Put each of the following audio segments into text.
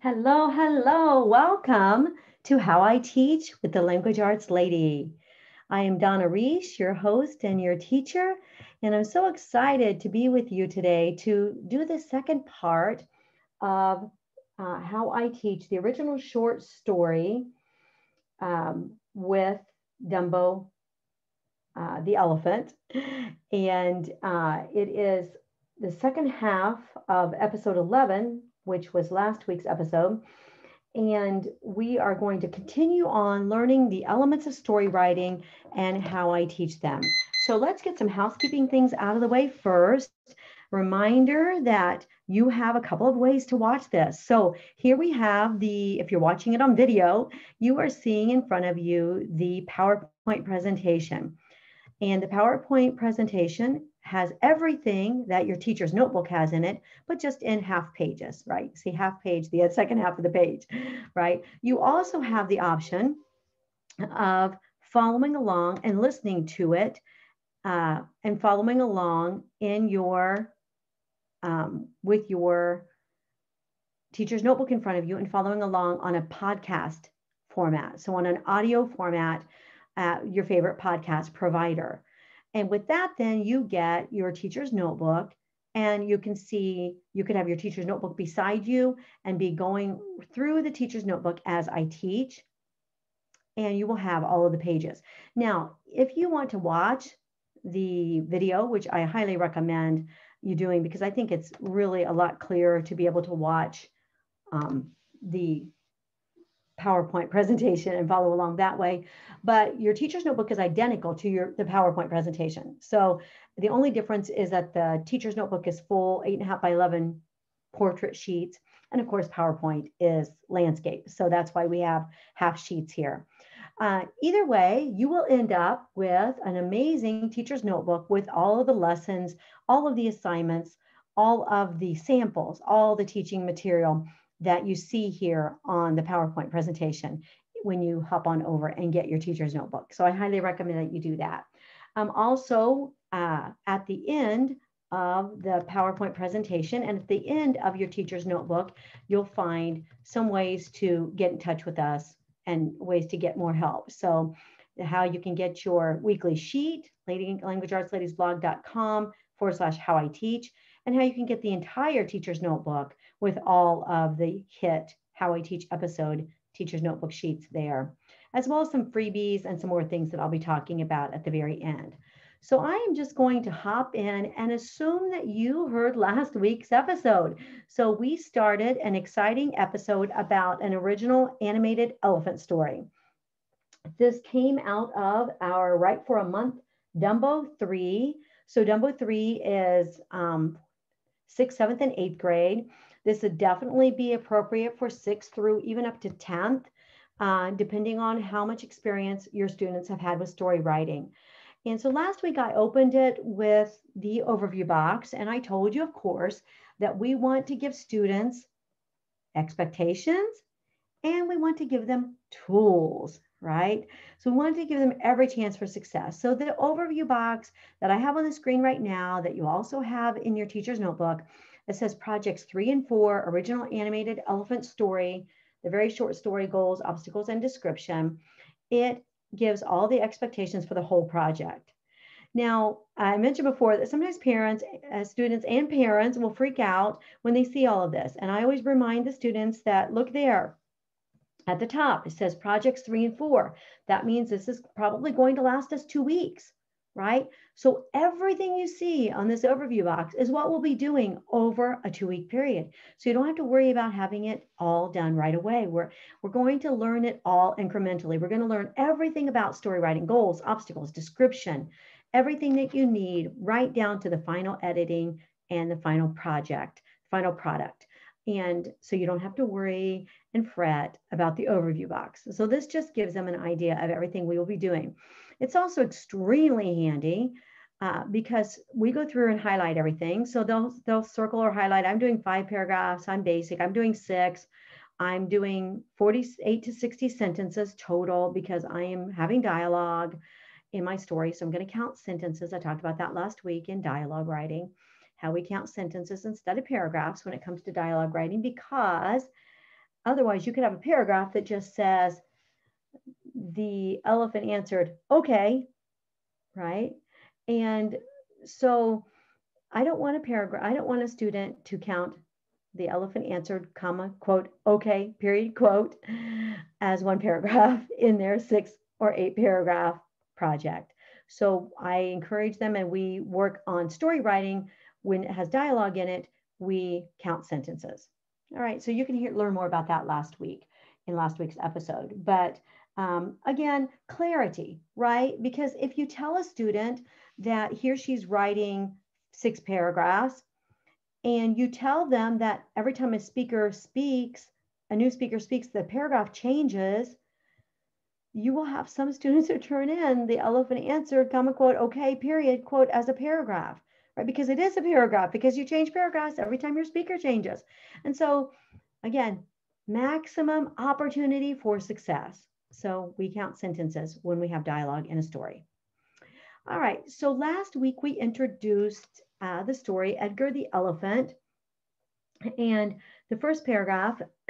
Hello, hello. Welcome to How I Teach with the Language Arts Lady. I am Donna Reese, your host and your teacher, and I'm so excited to be with you today to do the second part of uh, How I Teach, the original short story um, with Dumbo uh, the elephant. And uh, it is the second half of episode 11, which was last week's episode. And we are going to continue on learning the elements of story writing and how I teach them. So let's get some housekeeping things out of the way first. Reminder that you have a couple of ways to watch this. So here we have the, if you're watching it on video, you are seeing in front of you the PowerPoint presentation. And the PowerPoint presentation has everything that your teacher's notebook has in it, but just in half pages, right? See half page, the second half of the page, right? You also have the option of following along and listening to it uh, and following along in your, um, with your teacher's notebook in front of you and following along on a podcast format. So on an audio format, uh, your favorite podcast provider. And with that, then you get your teacher's notebook and you can see, you could have your teacher's notebook beside you and be going through the teacher's notebook as I teach. And you will have all of the pages. Now, if you want to watch the video, which I highly recommend you doing because I think it's really a lot clearer to be able to watch um, the PowerPoint presentation and follow along that way. But your teacher's notebook is identical to your the PowerPoint presentation. So the only difference is that the teacher's notebook is full eight and a half by 11 portrait sheets. And of course, PowerPoint is landscape. So that's why we have half sheets here. Uh, either way, you will end up with an amazing teacher's notebook with all of the lessons, all of the assignments, all of the samples, all the teaching material that you see here on the PowerPoint presentation when you hop on over and get your teacher's notebook. So I highly recommend that you do that. Um, also, uh, at the end of the PowerPoint presentation and at the end of your teacher's notebook, you'll find some ways to get in touch with us and ways to get more help. So how you can get your weekly sheet, Lady Language Arts Ladies blog.com forward slash how I teach, and how you can get the entire teacher's notebook with all of the HIT How I Teach episode teacher's notebook sheets there, as well as some freebies and some more things that I'll be talking about at the very end. So I am just going to hop in and assume that you heard last week's episode. So we started an exciting episode about an original animated elephant story. This came out of our Write for a Month Dumbo 3. So Dumbo 3 is um, sixth, seventh, and eighth grade. This would definitely be appropriate for sixth through even up to 10th, uh, depending on how much experience your students have had with story writing. And so last week I opened it with the overview box and I told you, of course, that we want to give students expectations and we want to give them tools, right? So we want to give them every chance for success. So the overview box that I have on the screen right now that you also have in your teacher's notebook it says projects three and four, original animated elephant story, the very short story goals, obstacles, and description. It gives all the expectations for the whole project. Now, I mentioned before that sometimes parents, uh, students, and parents will freak out when they see all of this. And I always remind the students that look there at the top, it says projects three and four. That means this is probably going to last us two weeks right? So everything you see on this overview box is what we'll be doing over a two week period. So you don't have to worry about having it all done right away. We're, we're going to learn it all incrementally. We're going to learn everything about story writing, goals, obstacles, description, everything that you need right down to the final editing and the final project, final product. And so you don't have to worry and fret about the overview box. So this just gives them an idea of everything we will be doing. It's also extremely handy uh, because we go through and highlight everything. So they'll, they'll circle or highlight. I'm doing five paragraphs. I'm basic. I'm doing six. I'm doing 48 to 60 sentences total because I am having dialogue in my story. So I'm going to count sentences. I talked about that last week in dialogue writing, how we count sentences instead of paragraphs when it comes to dialogue writing because otherwise, you could have a paragraph that just says, the elephant answered, okay, right? And so I don't want a paragraph, I don't want a student to count the elephant answered, comma, quote, okay, period, quote, as one paragraph in their six or eight paragraph project. So I encourage them and we work on story writing. When it has dialogue in it, we count sentences. All right, so you can hear, learn more about that last week in last week's episode. But um, again, clarity, right? Because if you tell a student that here she's writing six paragraphs, and you tell them that every time a speaker speaks, a new speaker speaks, the paragraph changes, you will have some students who turn in the elephant answered, comma, quote, okay, period, quote, as a paragraph, right? Because it is a paragraph, because you change paragraphs every time your speaker changes. And so, again, maximum opportunity for success. So we count sentences when we have dialogue in a story. All right, so last week we introduced uh, the story, Edgar the Elephant. And the first paragraph,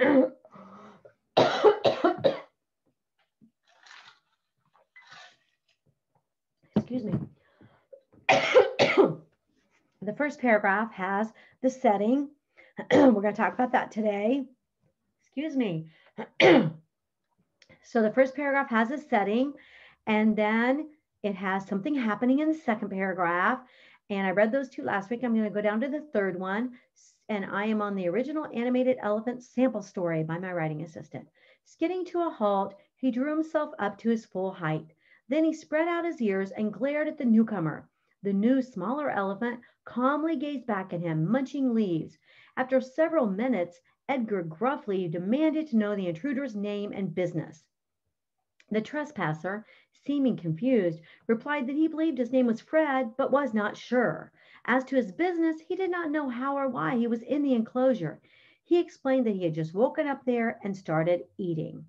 excuse me. the first paragraph has the setting. We're going to talk about that today. Excuse me. So the first paragraph has a setting, and then it has something happening in the second paragraph. And I read those two last week. I'm going to go down to the third one. And I am on the original animated elephant sample story by my writing assistant. Skidding to a halt, he drew himself up to his full height. Then he spread out his ears and glared at the newcomer. The new, smaller elephant calmly gazed back at him, munching leaves. After several minutes, Edgar gruffly demanded to know the intruder's name and business. The trespasser, seeming confused, replied that he believed his name was Fred, but was not sure. As to his business, he did not know how or why he was in the enclosure. He explained that he had just woken up there and started eating.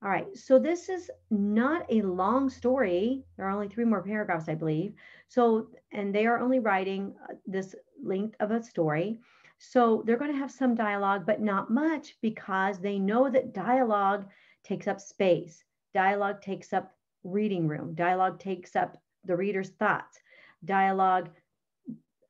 All right, so this is not a long story. There are only three more paragraphs, I believe. So, and they are only writing uh, this length of a story. So they're going to have some dialogue, but not much because they know that dialogue takes up space. Dialogue takes up reading room. Dialogue takes up the reader's thoughts. Dialogue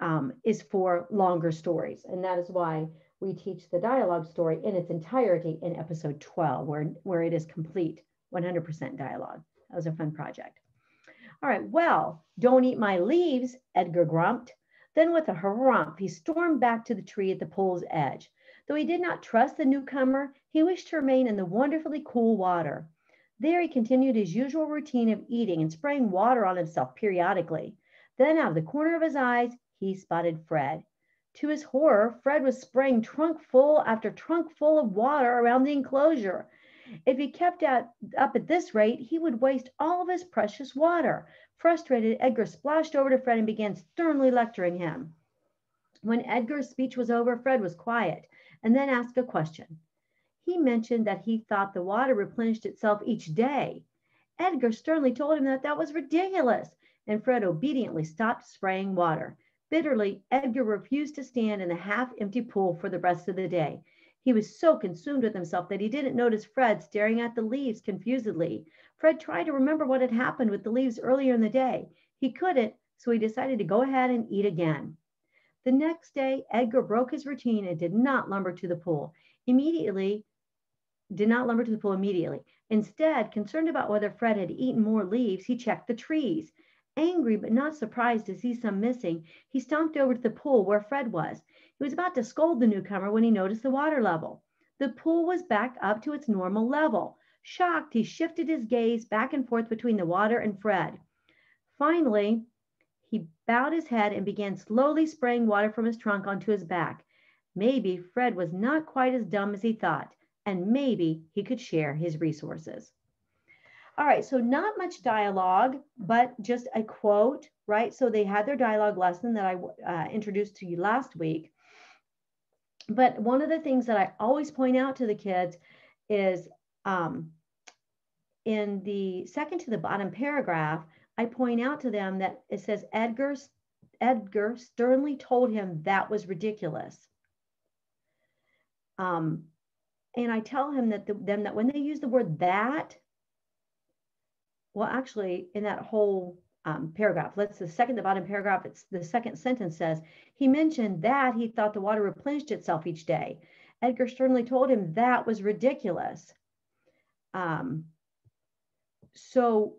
um, is for longer stories. And that is why we teach the dialogue story in its entirety in episode 12, where, where it is complete 100% dialogue. That was a fun project. All right, well, don't eat my leaves, Edgar grumped. Then, with a harump, he stormed back to the tree at the pool's edge. Though he did not trust the newcomer, he wished to remain in the wonderfully cool water. There he continued his usual routine of eating and spraying water on himself periodically. Then, out of the corner of his eyes, he spotted Fred. To his horror, Fred was spraying trunk full after trunk full of water around the enclosure. If he kept at, up at this rate, he would waste all of his precious water. Frustrated, Edgar splashed over to Fred and began sternly lecturing him. When Edgar's speech was over, Fred was quiet and then asked a question he mentioned that he thought the water replenished itself each day. Edgar sternly told him that that was ridiculous, and Fred obediently stopped spraying water. Bitterly, Edgar refused to stand in the half empty pool for the rest of the day. He was so consumed with himself that he didn't notice Fred staring at the leaves confusedly. Fred tried to remember what had happened with the leaves earlier in the day. He couldn't, so he decided to go ahead and eat again. The next day, Edgar broke his routine and did not lumber to the pool. Immediately, did not lumber to the pool immediately. Instead, concerned about whether Fred had eaten more leaves, he checked the trees. Angry but not surprised to see some missing, he stomped over to the pool where Fred was. He was about to scold the newcomer when he noticed the water level. The pool was back up to its normal level. Shocked, he shifted his gaze back and forth between the water and Fred. Finally, he bowed his head and began slowly spraying water from his trunk onto his back. Maybe Fred was not quite as dumb as he thought and maybe he could share his resources. All right, so not much dialogue, but just a quote, right? So they had their dialogue lesson that I uh, introduced to you last week. But one of the things that I always point out to the kids is um, in the second to the bottom paragraph, I point out to them that it says Edgar, Edgar sternly told him that was ridiculous. Um, and I tell him that the, them that when they use the word that, well, actually, in that whole um, paragraph, let's the second, the bottom paragraph, it's the second sentence says, he mentioned that he thought the water replenished itself each day. Edgar sternly told him that was ridiculous. Um, so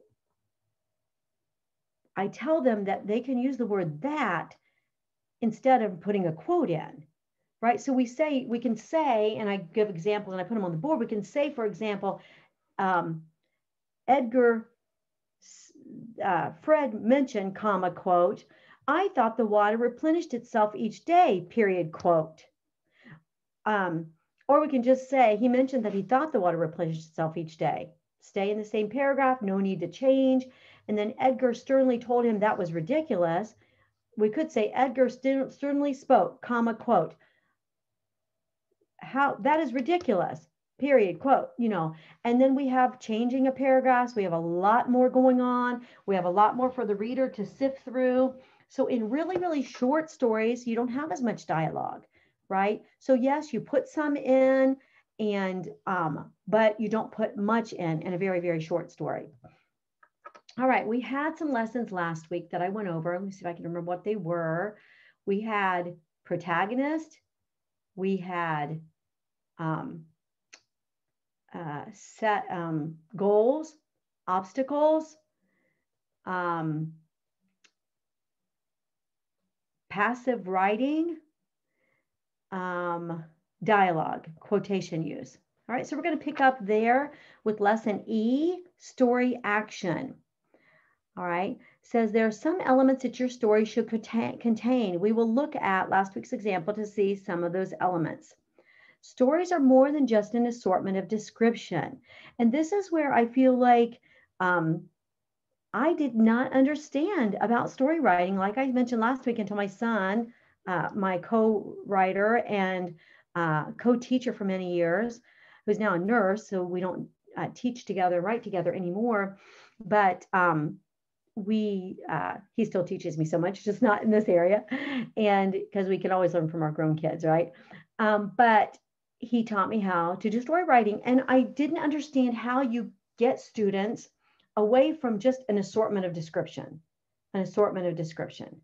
I tell them that they can use the word that instead of putting a quote in, right? So we say, we can say, and I give examples and I put them on the board. We can say, for example, um, Edgar, uh, Fred mentioned, comma, quote, I thought the water replenished itself each day, period, quote. Um, or we can just say, he mentioned that he thought the water replenished itself each day. Stay in the same paragraph, no need to change. And then Edgar sternly told him that was ridiculous. We could say Edgar sternly spoke, comma, quote. How that is ridiculous, period, quote, you know. And then we have changing of paragraphs. We have a lot more going on. We have a lot more for the reader to sift through. So in really, really short stories, you don't have as much dialogue, right? So yes, you put some in and um, but you don't put much in in a very, very short story. All right, we had some lessons last week that I went over. Let me see if I can remember what they were. We had protagonist, we had um, uh, set um, goals, obstacles, um, passive writing, um, dialogue, quotation use. All right, so we're going to pick up there with lesson E, story action. All right, says there are some elements that your story should contain. We will look at last week's example to see some of those elements. Stories are more than just an assortment of description. And this is where I feel like um, I did not understand about story writing, like I mentioned last week, until my son, uh, my co writer and uh, co teacher for many years, who's now a nurse, so we don't uh, teach together, write together anymore. But um, we uh, he still teaches me so much just not in this area and because we can always learn from our grown kids right um, but he taught me how to do story writing and i didn't understand how you get students away from just an assortment of description an assortment of description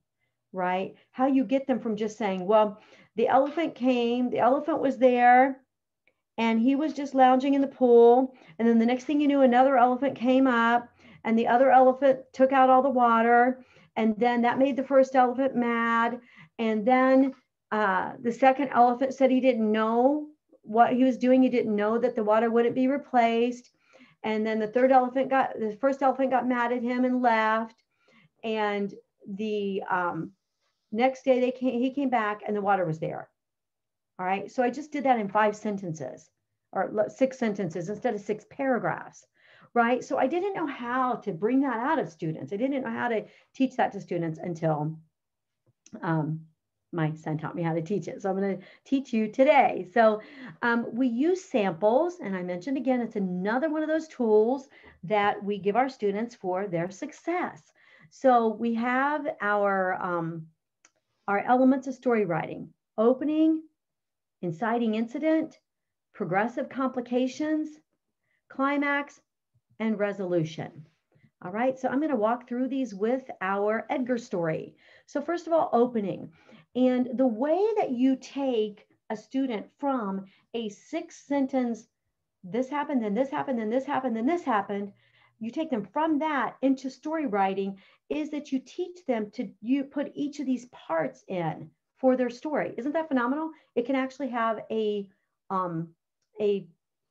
right? How you get them from just saying well the elephant came the elephant was there and he was just lounging in the pool and then the next thing you knew another elephant came up and the other elephant took out all the water and then that made the first elephant mad and then uh, the second elephant said he didn't know what he was doing he didn't know that the water wouldn't be replaced. And then the third elephant got the first elephant got mad at him and left. And the um, next day they came he came back and the water was there. All right. So i just did that in five sentences or six sentences instead of six paragraphs. Right? So I didn't know how to bring that out of students. I didn't know how to teach that to students until um, my son taught me how to teach it. So I'm going to teach you today. So um, we use samples, and I mentioned again, it's another one of those tools that we give our students for their success. So we have our um, our elements of story writing: opening, inciting incident, progressive complications, climax, and resolution. All right, so I'm going to walk through these with our Edgar story. So, first of all, opening. And the way that you take a student from a six sentence, this happened, then this happened, then this happened, then this happened, you take them from that into story writing is that you teach them to you put each of these parts in for their story. Isn't that phenomenal? It can actually have a um, a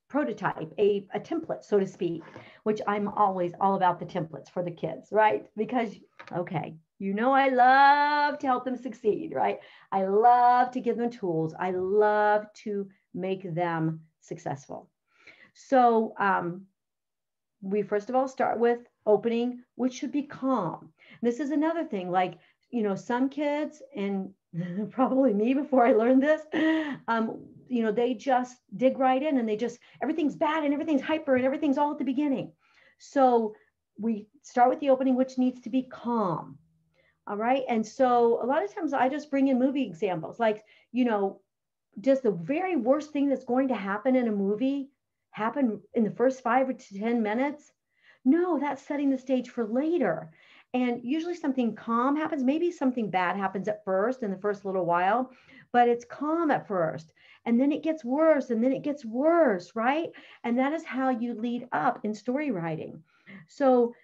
prototype, a, a template, so to speak, which I'm always all about the templates for the kids, right? Because, okay, you know, I love to help them succeed, right? I love to give them tools. I love to make them successful. So, um, we first of all start with opening, which should be calm. This is another thing, like, you know, some kids, and probably me before I learned this, um, you know, they just dig right in and they just, everything's bad and everything's hyper and everything's all at the beginning. So we start with the opening, which needs to be calm. All right. And so a lot of times I just bring in movie examples like, you know, does the very worst thing that's going to happen in a movie happen in the first five to 10 minutes? No, that's setting the stage for later. And usually something calm happens. Maybe something bad happens at first in the first little while, but it's calm at first. And then it gets worse and then it gets worse, right? And that is how you lead up in story writing. So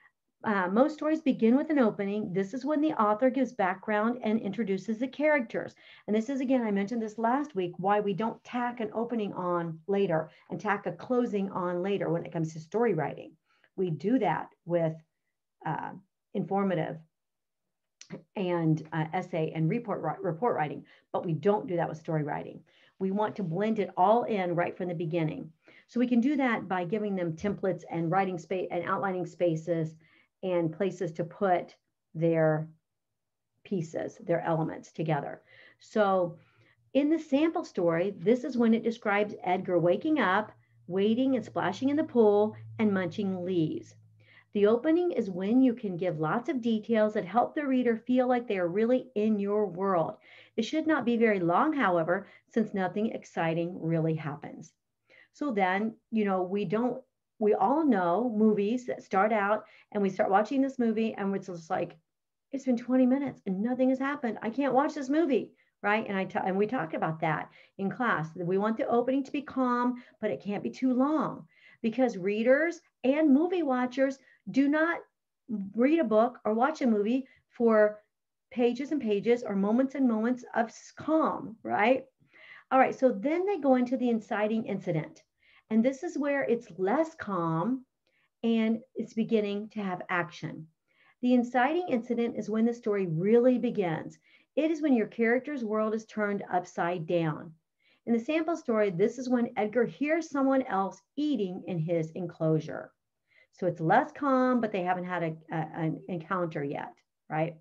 uh, most stories begin with an opening. This is when the author gives background and introduces the characters. And this is, again, I mentioned this last week, why we don't tack an opening on later and tack a closing on later when it comes to story writing. We do that with uh, informative and uh, essay and report, report writing, but we don't do that with story writing. We want to blend it all in right from the beginning. So we can do that by giving them templates and writing space and outlining spaces and places to put their pieces, their elements together. So in the sample story, this is when it describes Edgar waking up, wading and splashing in the pool, and munching leaves. The opening is when you can give lots of details that help the reader feel like they are really in your world. It should not be very long, however, since nothing exciting really happens. So then, you know, we don't we all know movies that start out and we start watching this movie and we're just like, it's been 20 minutes and nothing has happened. I can't watch this movie. Right. And I t- and we talk about that in class. We want the opening to be calm, but it can't be too long because readers and movie watchers do not read a book or watch a movie for pages and pages or moments and moments of calm, right? All right, so then they go into the inciting incident. And this is where it's less calm and it's beginning to have action. The inciting incident is when the story really begins. It is when your character's world is turned upside down. In the sample story, this is when Edgar hears someone else eating in his enclosure. So it's less calm, but they haven't had a, a, an encounter yet, right?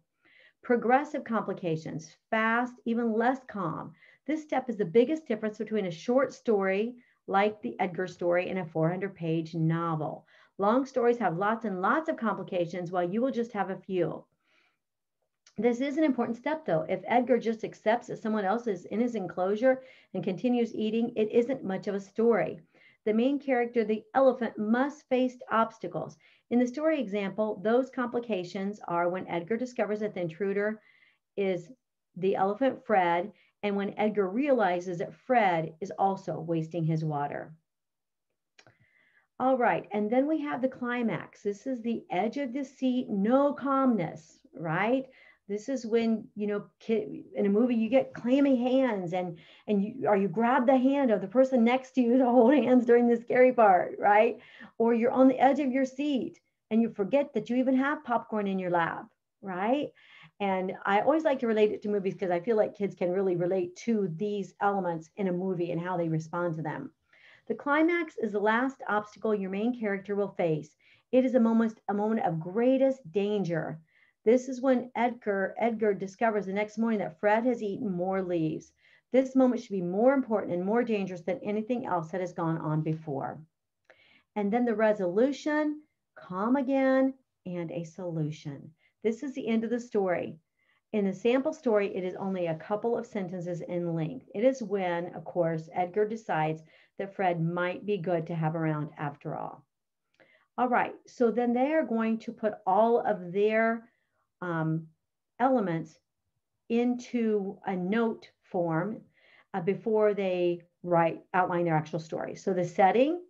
Progressive complications, fast, even less calm. This step is the biggest difference between a short story like the Edgar story in a 400 page novel. Long stories have lots and lots of complications, while you will just have a few. This is an important step, though. If Edgar just accepts that someone else is in his enclosure and continues eating, it isn't much of a story. The main character, the elephant, must face obstacles. In the story example, those complications are when Edgar discovers that the intruder is the elephant Fred and when Edgar realizes that Fred is also wasting his water. All right, and then we have the climax. This is the edge of the seat, no calmness, right? This is when you know in a movie you get clammy hands and and you or you grab the hand of the person next to you to hold hands during the scary part, right? Or you're on the edge of your seat and you forget that you even have popcorn in your lap, right? And I always like to relate it to movies because I feel like kids can really relate to these elements in a movie and how they respond to them. The climax is the last obstacle your main character will face. It is a moment, a moment of greatest danger. This is when Edgar, Edgar discovers the next morning that Fred has eaten more leaves. This moment should be more important and more dangerous than anything else that has gone on before. And then the resolution, calm again, and a solution. This is the end of the story. In the sample story, it is only a couple of sentences in length. It is when, of course, Edgar decides that Fred might be good to have around after all. All right, so then they are going to put all of their um, elements into a note form uh, before they write outline their actual story. So the setting,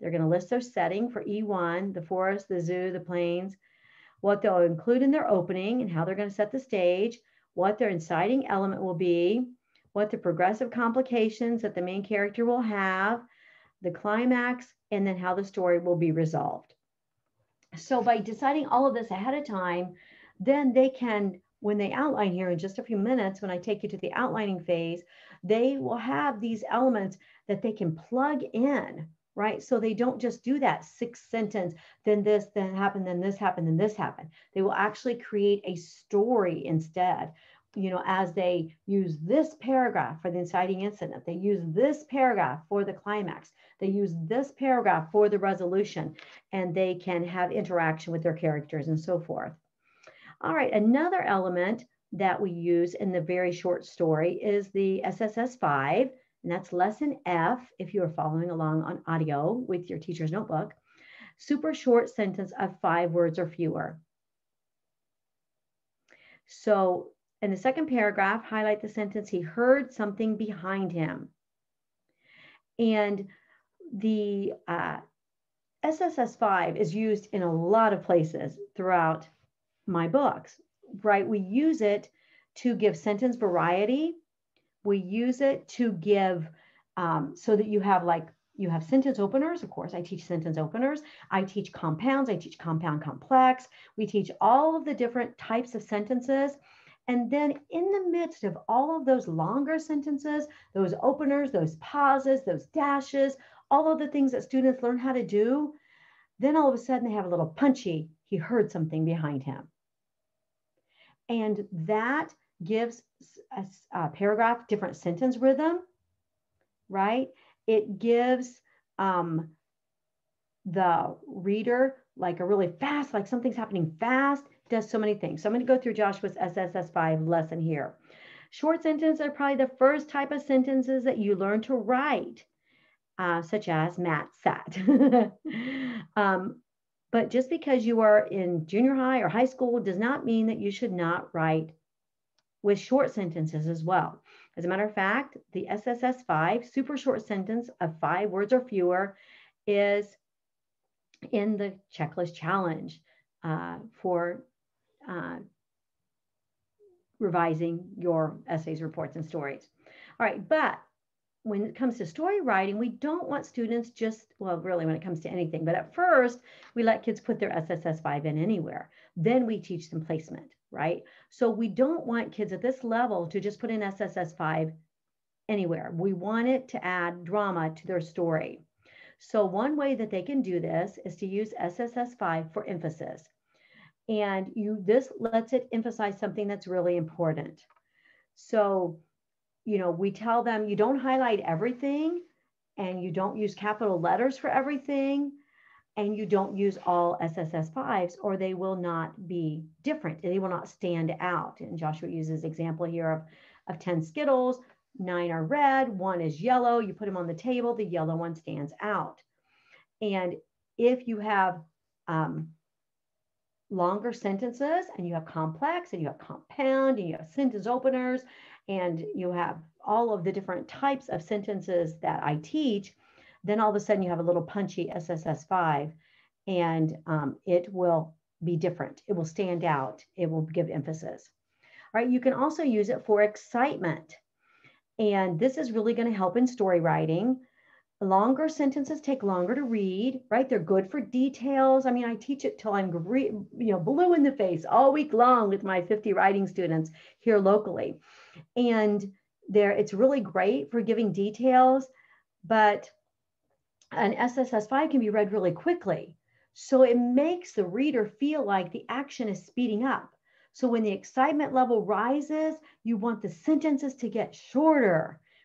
they're going to list their setting for E1, the forest, the zoo, the plains, what they'll include in their opening and how they're going to set the stage, what their inciting element will be, what the progressive complications that the main character will have, the climax, and then how the story will be resolved. So by deciding all of this ahead of time, then they can, when they outline here in just a few minutes, when I take you to the outlining phase, they will have these elements that they can plug in right? So they don't just do that six sentence, then this, then happened, then this happened, then this happened. They will actually create a story instead, you know, as they use this paragraph for the inciting incident, they use this paragraph for the climax, they use this paragraph for the resolution, and they can have interaction with their characters and so forth. All right, another element that we use in the very short story is the SSS 5 and that's lesson F if you are following along on audio with your teacher's notebook. Super short sentence of five words or fewer. So in the second paragraph, highlight the sentence, he heard something behind him. And the uh, SSS5 is used in a lot of places throughout my books, right? We use it to give sentence variety. We use it to give um, so that you have like you have sentence openers. Of course, I teach sentence openers. I teach compounds. I teach compound complex. We teach all of the different types of sentences. And then in the midst of all of those longer sentences, those openers, those pauses, those dashes, all of the things that students learn how to do, then all of a sudden they have a little punchy, he heard something behind him. And that gives a, a paragraph different sentence rhythm, right? It gives um, the reader like a really fast, like something's happening fast, does so many things. So I'm going to go through Joshua's SSS5 lesson here. Short sentences are probably the first type of sentences that you learn to write uh, such as Matt sat. um, but just because you are in junior high or high school does not mean that you should not write with short sentences as well. As a matter of fact, the SSS 5 super short sentence of five words or fewer is in the checklist challenge uh, for uh, revising your essays, reports, and stories. All right, but when it comes to story writing, we don't want students just, well, really when it comes to anything, but at first we let kids put their SSS 5 in anywhere. Then we teach them placement, right? So we don't want kids at this level to just put in SSS 5 anywhere. We want it to add drama to their story. So one way that they can do this is to use SSS 5 for emphasis. And you this lets it emphasize something that's really important. So you know, we tell them you don't highlight everything and you don't use capital letters for everything and you don't use all SSS5s or they will not be different. They will not stand out. And Joshua uses example here of, of 10 Skittles, nine are red, one is yellow. You put them on the table, the yellow one stands out. And if you have um, longer sentences and you have complex and you have compound and you have sentence openers and you have all of the different types of sentences that I teach, then all of a sudden you have a little punchy SSS5 and um, it will be different. It will stand out. It will give emphasis. All right, you can also use it for excitement. And this is really going to help in story writing. Longer sentences take longer to read, right? They're good for details. I mean, I teach it till I'm you know blue in the face all week long with my 50 writing students here locally. And there, it's really great for giving details, but an SSS5 can be read really quickly. So it makes the reader feel like the action is speeding up. So when the excitement level rises, you want the sentences to get shorter,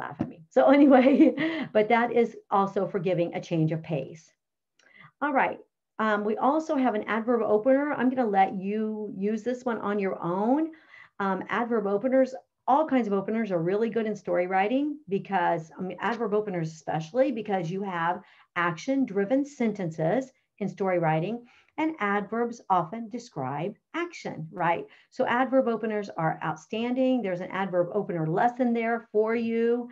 laugh at me so anyway but that is also for giving a change of pace all right um, we also have an adverb opener. I'm going to let you use this one on your own. Um, adverb openers, all kinds of openers are really good in story writing because, I mean, adverb openers especially because you have action driven sentences in story writing and adverbs often describe action, right? So adverb openers are outstanding. There's an adverb opener lesson there for you.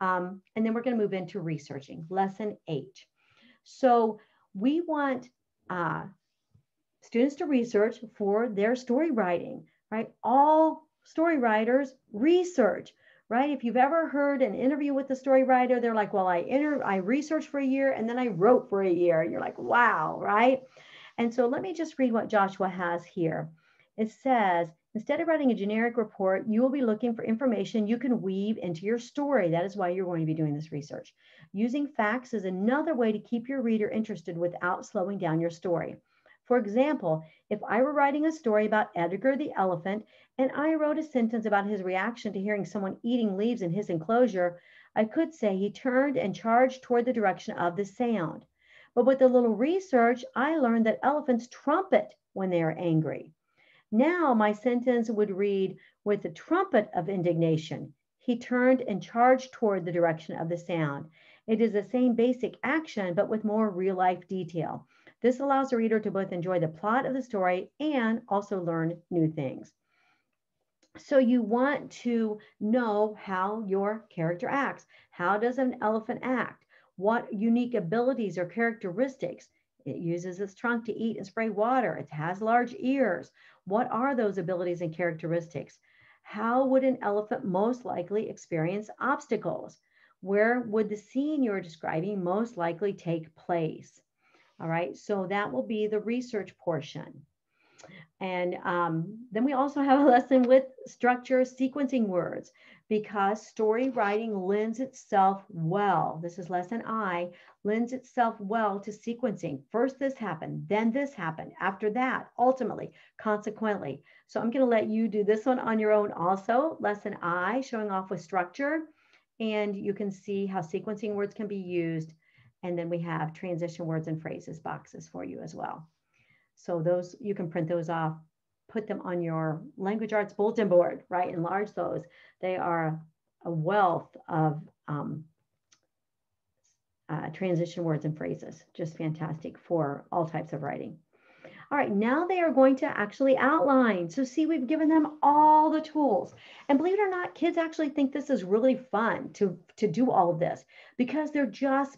Um, and then we're going to move into researching, lesson eight. So we want uh, students to research for their story writing, right? All story writers research, right? If you've ever heard an interview with a story writer, they're like, well, I inter- I researched for a year and then I wrote for a year. And you're like, wow, right? And so let me just read what Joshua has here. It says, Instead of writing a generic report, you will be looking for information you can weave into your story. That is why you're going to be doing this research. Using facts is another way to keep your reader interested without slowing down your story. For example, if I were writing a story about Edgar the elephant and I wrote a sentence about his reaction to hearing someone eating leaves in his enclosure, I could say he turned and charged toward the direction of the sound. But with a little research, I learned that elephants trumpet when they are angry. Now my sentence would read with a trumpet of indignation. He turned and charged toward the direction of the sound. It is the same basic action, but with more real life detail. This allows the reader to both enjoy the plot of the story and also learn new things. So you want to know how your character acts. How does an elephant act? What unique abilities or characteristics? It uses its trunk to eat and spray water. It has large ears. What are those abilities and characteristics? How would an elephant most likely experience obstacles? Where would the scene you're describing most likely take place? All right, so that will be the research portion. And um, then we also have a lesson with structure sequencing words because story writing lends itself well. This is lesson I, lends itself well to sequencing. First this happened, then this happened, after that, ultimately, consequently. So I'm going to let you do this one on your own also. Lesson I, showing off with structure. And you can see how sequencing words can be used. And then we have transition words and phrases boxes for you as well. So those, you can print those off, put them on your language arts bulletin board, right? Enlarge those. They are a wealth of um, uh, transition words and phrases. Just fantastic for all types of writing. All right, now they are going to actually outline. So see, we've given them all the tools. And believe it or not, kids actually think this is really fun to, to do all of this because they're just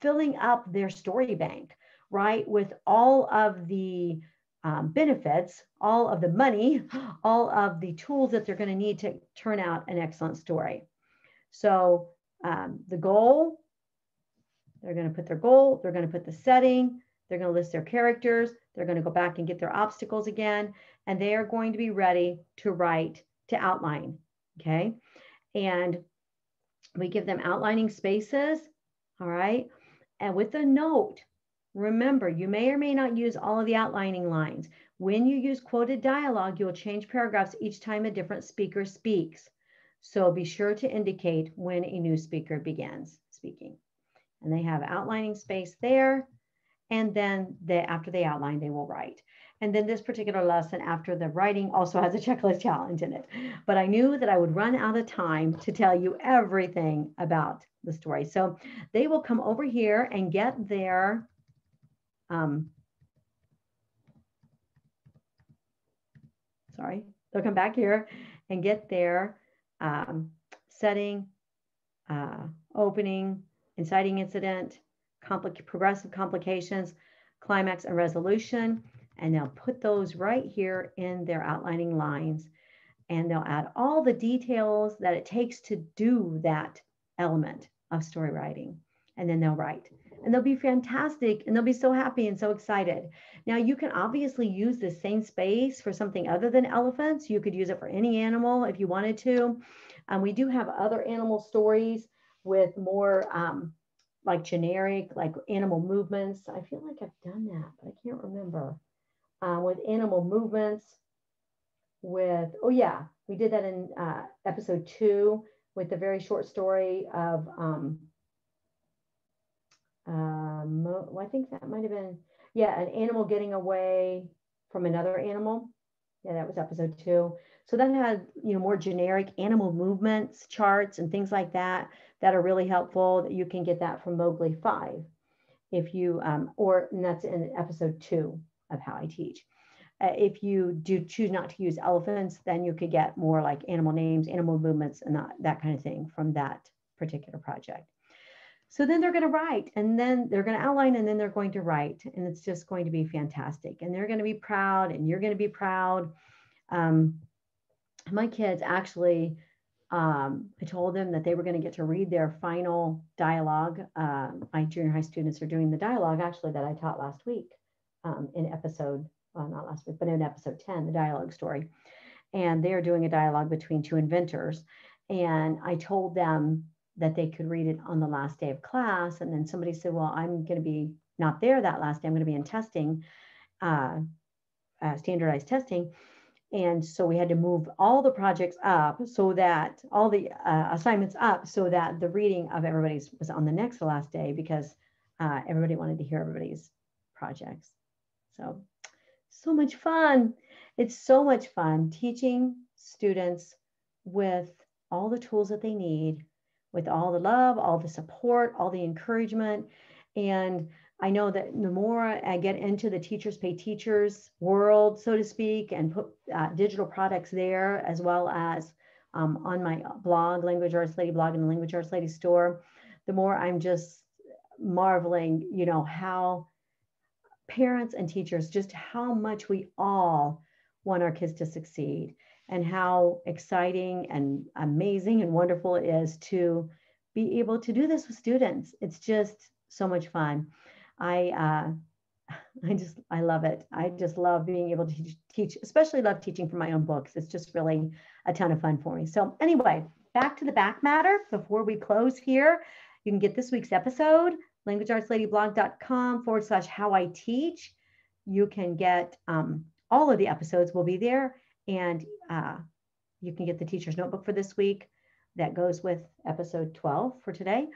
filling up their story bank right, with all of the um, benefits, all of the money, all of the tools that they're going to need to turn out an excellent story. So um, the goal, they're going to put their goal, they're going to put the setting, they're going to list their characters, they're going to go back and get their obstacles again, and they are going to be ready to write, to outline. Okay. And we give them outlining spaces. All right. And with a note, Remember, you may or may not use all of the outlining lines. When you use quoted dialogue, you'll change paragraphs each time a different speaker speaks. So be sure to indicate when a new speaker begins speaking. And they have outlining space there. And then they, after they outline, they will write. And then this particular lesson after the writing also has a checklist challenge in it. But I knew that I would run out of time to tell you everything about the story. So they will come over here and get their um, sorry, they'll come back here and get their um, setting, uh, opening, inciting incident, compli progressive complications, climax and resolution, and they'll put those right here in their outlining lines. And they'll add all the details that it takes to do that element of story writing. And then they'll write and they'll be fantastic and they'll be so happy and so excited. Now, you can obviously use the same space for something other than elephants. You could use it for any animal if you wanted to. Um, we do have other animal stories with more um, like generic, like animal movements. I feel like I've done that, but I can't remember. Uh, with animal movements, with, oh yeah, we did that in uh, episode two with the very short story of um, um, well, I think that might have been, yeah, an animal getting away from another animal. Yeah, that was episode two. So that had, you know, more generic animal movements charts and things like that that are really helpful. That you can get that from Mowgli 5 if you, um, or that's in episode two of How I Teach. Uh, if you do choose not to use elephants, then you could get more like animal names, animal movements, and that, that kind of thing from that particular project. So then they're going to write and then they're going to outline and then they're going to write. And it's just going to be fantastic. And they're going to be proud and you're going to be proud. Um, my kids actually, um, I told them that they were going to get to read their final dialogue. Uh, my junior high students are doing the dialogue actually that I taught last week um, in episode, well, not last week, but in episode 10, the dialogue story. and they're doing a dialogue between two inventors. And I told them that they could read it on the last day of class. And then somebody said, Well, I'm going to be not there that last day. I'm going to be in testing, uh, uh, standardized testing. And so we had to move all the projects up so that all the uh, assignments up so that the reading of everybody's was on the next to last day because uh, everybody wanted to hear everybody's projects. So, so much fun. It's so much fun teaching students with all the tools that they need, with all the love, all the support, all the encouragement. And I know that the more I get into the teachers pay teachers world, so to speak, and put uh, digital products there, as well as um, on my blog, Language Arts Lady blog and the Language Arts Lady store, the more I'm just marveling, you know, how parents and teachers, just how much we all want our kids to succeed and how exciting and amazing and wonderful it is to be able to do this with students. It's just so much fun. I uh, I just I love it. I just love being able to teach, especially love teaching from my own books. It's just really a ton of fun for me. So anyway, back to the back matter before we close here. You can get this week's episode, languageartsladyblog.com forward slash how I teach. You can get um, all of the episodes will be there and uh, you can get the teacher's notebook for this week that goes with episode 12 for today.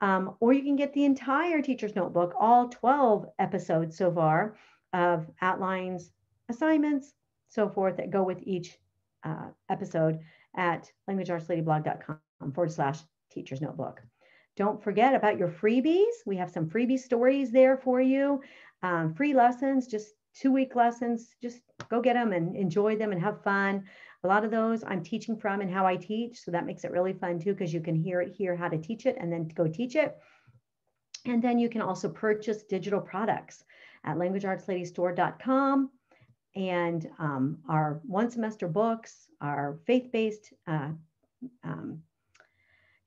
Um, or you can get the entire teacher's notebook, all 12 episodes so far of outlines, assignments, so forth that go with each uh, episode at languageartsladyblog.com forward slash teacher's notebook. Don't forget about your freebies. We have some freebie stories there for you. Um, free lessons, just two week lessons. Just go get them and enjoy them and have fun. A lot of those I'm teaching from and how I teach. So that makes it really fun too, because you can hear it, hear how to teach it and then go teach it. And then you can also purchase digital products at languageartsladystore.com and um, our one semester books, our faith based, uh, um,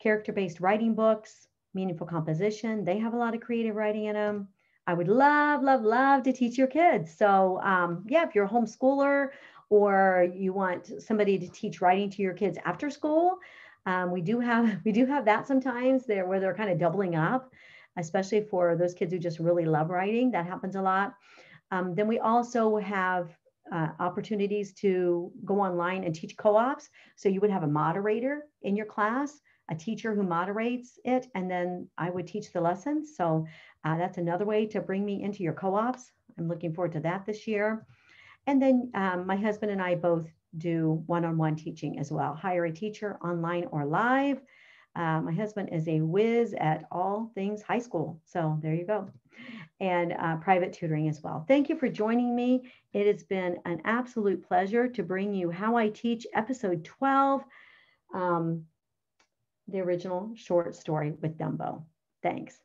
character based writing books, meaningful composition. They have a lot of creative writing in them. I would love, love, love to teach your kids. So, um, yeah, if you're a homeschooler or you want somebody to teach writing to your kids after school, um, we do have we do have that sometimes there where they're kind of doubling up, especially for those kids who just really love writing. That happens a lot. Um, then we also have uh, opportunities to go online and teach co-ops. So you would have a moderator in your class a teacher who moderates it, and then I would teach the lessons. So uh, that's another way to bring me into your co-ops. I'm looking forward to that this year. And then um, my husband and I both do one-on-one teaching as well. Hire a teacher online or live. Uh, my husband is a whiz at all things high school. So there you go. And uh, private tutoring as well. Thank you for joining me. It has been an absolute pleasure to bring you How I Teach episode 12. Um, the original short story with Dumbo. Thanks.